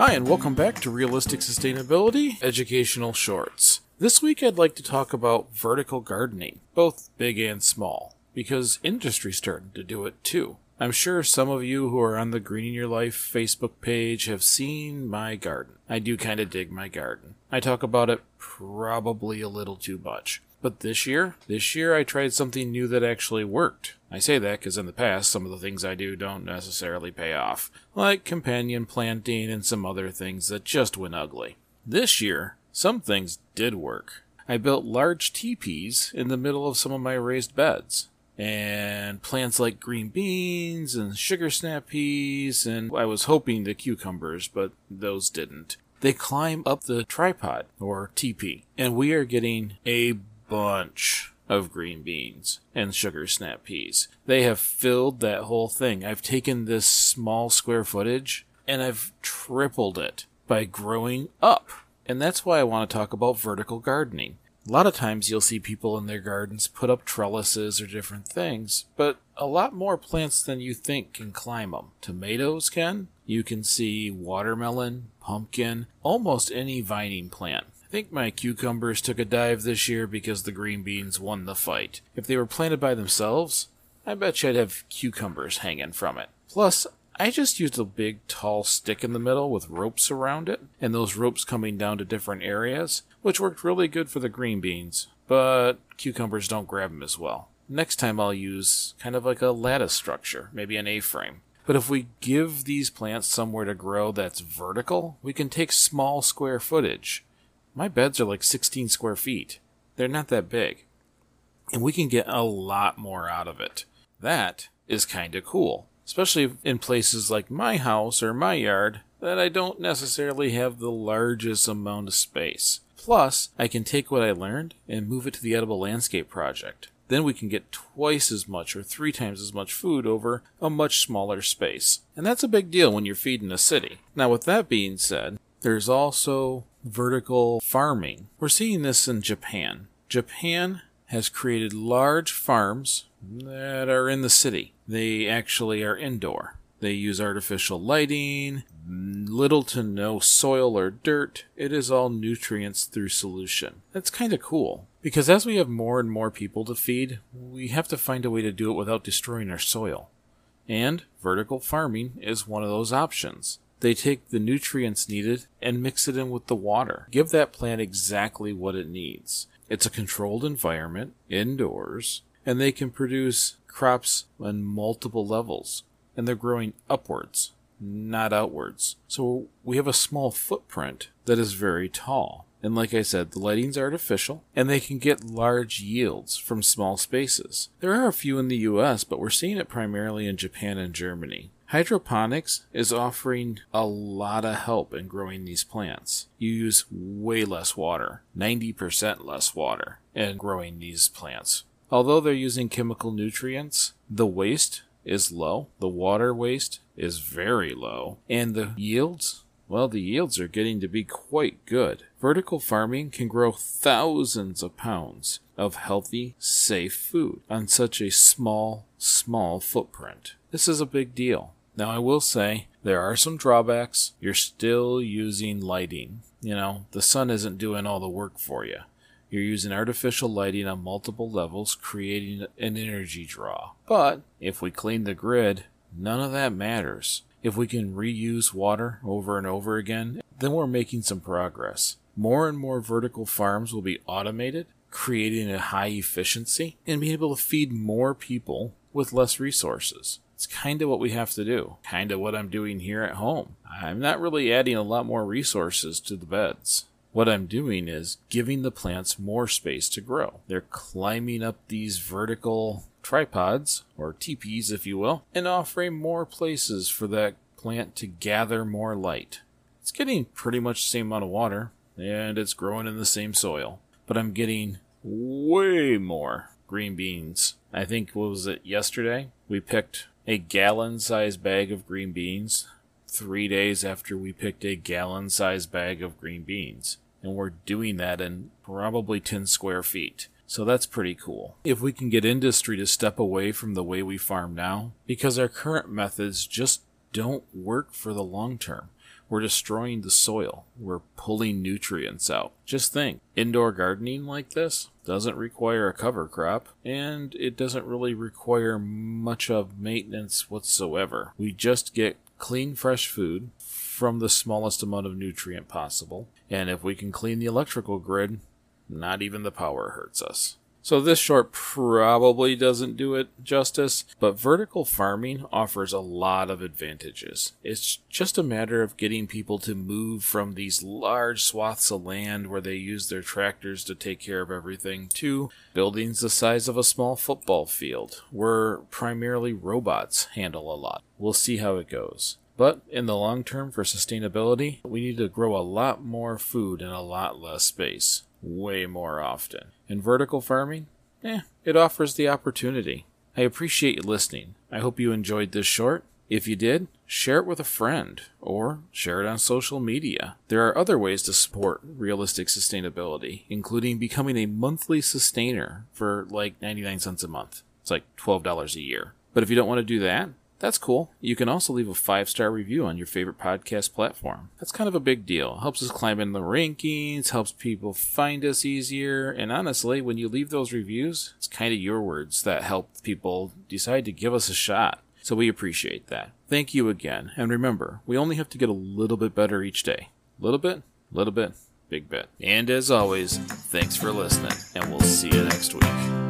Hi, and welcome back to Realistic Sustainability Educational Shorts. This week I'd like to talk about vertical gardening, both big and small, because industry's starting to do it too. I'm sure some of you who are on the Greening Your Life Facebook page have seen my garden. I do kind of dig my garden. I talk about it probably a little too much. But this year, this year I tried something new that actually worked. I say that because in the past, some of the things I do don't necessarily pay off, like companion planting and some other things that just went ugly. This year, some things did work. I built large teepees in the middle of some of my raised beds. And plants like green beans and sugar snap peas, and I was hoping the cucumbers, but those didn't. They climb up the tripod, or teepee, and we are getting a bunch of green beans and sugar snap peas. They have filled that whole thing. I've taken this small square footage and I've tripled it by growing up. And that's why I want to talk about vertical gardening. A lot of times you'll see people in their gardens put up trellises or different things, but a lot more plants than you think can climb them. Tomatoes can. You can see watermelon, pumpkin, almost any vining plant. I think my cucumbers took a dive this year because the green beans won the fight. If they were planted by themselves, I bet you I'd have cucumbers hanging from it. Plus, I just used a big tall stick in the middle with ropes around it, and those ropes coming down to different areas, which worked really good for the green beans, but cucumbers don't grab them as well. Next time I'll use kind of like a lattice structure, maybe an A-frame. But if we give these plants somewhere to grow that's vertical, we can take small square footage my beds are like 16 square feet. They're not that big. And we can get a lot more out of it. That is kind of cool, especially in places like my house or my yard that I don't necessarily have the largest amount of space. Plus, I can take what I learned and move it to the Edible Landscape Project. Then we can get twice as much or three times as much food over a much smaller space. And that's a big deal when you're feeding a city. Now, with that being said, there's also vertical farming. We're seeing this in Japan. Japan has created large farms that are in the city. They actually are indoor. They use artificial lighting, little to no soil or dirt. It is all nutrients through solution. That's kind of cool. Because as we have more and more people to feed, we have to find a way to do it without destroying our soil. And vertical farming is one of those options. They take the nutrients needed and mix it in with the water. Give that plant exactly what it needs. It's a controlled environment, indoors, and they can produce crops on multiple levels. And they're growing upwards, not outwards. So we have a small footprint that is very tall. And like I said, the lighting's artificial, and they can get large yields from small spaces. There are a few in the US, but we're seeing it primarily in Japan and Germany. Hydroponics is offering a lot of help in growing these plants. You use way less water, 90% less water, in growing these plants. Although they're using chemical nutrients, the waste is low, the water waste is very low, and the yields well, the yields are getting to be quite good. Vertical farming can grow thousands of pounds of healthy, safe food on such a small, small footprint. This is a big deal. Now, I will say there are some drawbacks. You're still using lighting. You know, the sun isn't doing all the work for you. You're using artificial lighting on multiple levels, creating an energy draw. But if we clean the grid, none of that matters. If we can reuse water over and over again, then we're making some progress. More and more vertical farms will be automated, creating a high efficiency and being able to feed more people with less resources. It's kind of what we have to do. Kind of what I'm doing here at home. I'm not really adding a lot more resources to the beds. What I'm doing is giving the plants more space to grow. They're climbing up these vertical tripods, or teepees if you will, and offering more places for that plant to gather more light. It's getting pretty much the same amount of water, and it's growing in the same soil, but I'm getting way more green beans. I think, what was it, yesterday? We picked a gallon sized bag of green beans three days after we picked a gallon sized bag of green beans. And we're doing that in probably 10 square feet. So that's pretty cool. If we can get industry to step away from the way we farm now, because our current methods just don't work for the long term. We're destroying the soil. We're pulling nutrients out. Just think, indoor gardening like this doesn't require a cover crop, and it doesn't really require much of maintenance whatsoever. We just get clean, fresh food from the smallest amount of nutrient possible, and if we can clean the electrical grid, not even the power hurts us. So this short probably doesn't do it justice, but vertical farming offers a lot of advantages. It's just a matter of getting people to move from these large swaths of land where they use their tractors to take care of everything to buildings the size of a small football field, where primarily robots handle a lot. We'll see how it goes. But in the long term, for sustainability, we need to grow a lot more food in a lot less space way more often. In vertical farming, eh, it offers the opportunity. I appreciate you listening. I hope you enjoyed this short. If you did, share it with a friend or share it on social media. There are other ways to support realistic sustainability, including becoming a monthly sustainer for like 99 cents a month. It's like $12 a year. But if you don't want to do that, that's cool. You can also leave a five star review on your favorite podcast platform. That's kind of a big deal. Helps us climb in the rankings, helps people find us easier, and honestly, when you leave those reviews, it's kind of your words that help people decide to give us a shot. So we appreciate that. Thank you again. And remember, we only have to get a little bit better each day. Little bit, little bit, big bit. And as always, thanks for listening, and we'll see you next week.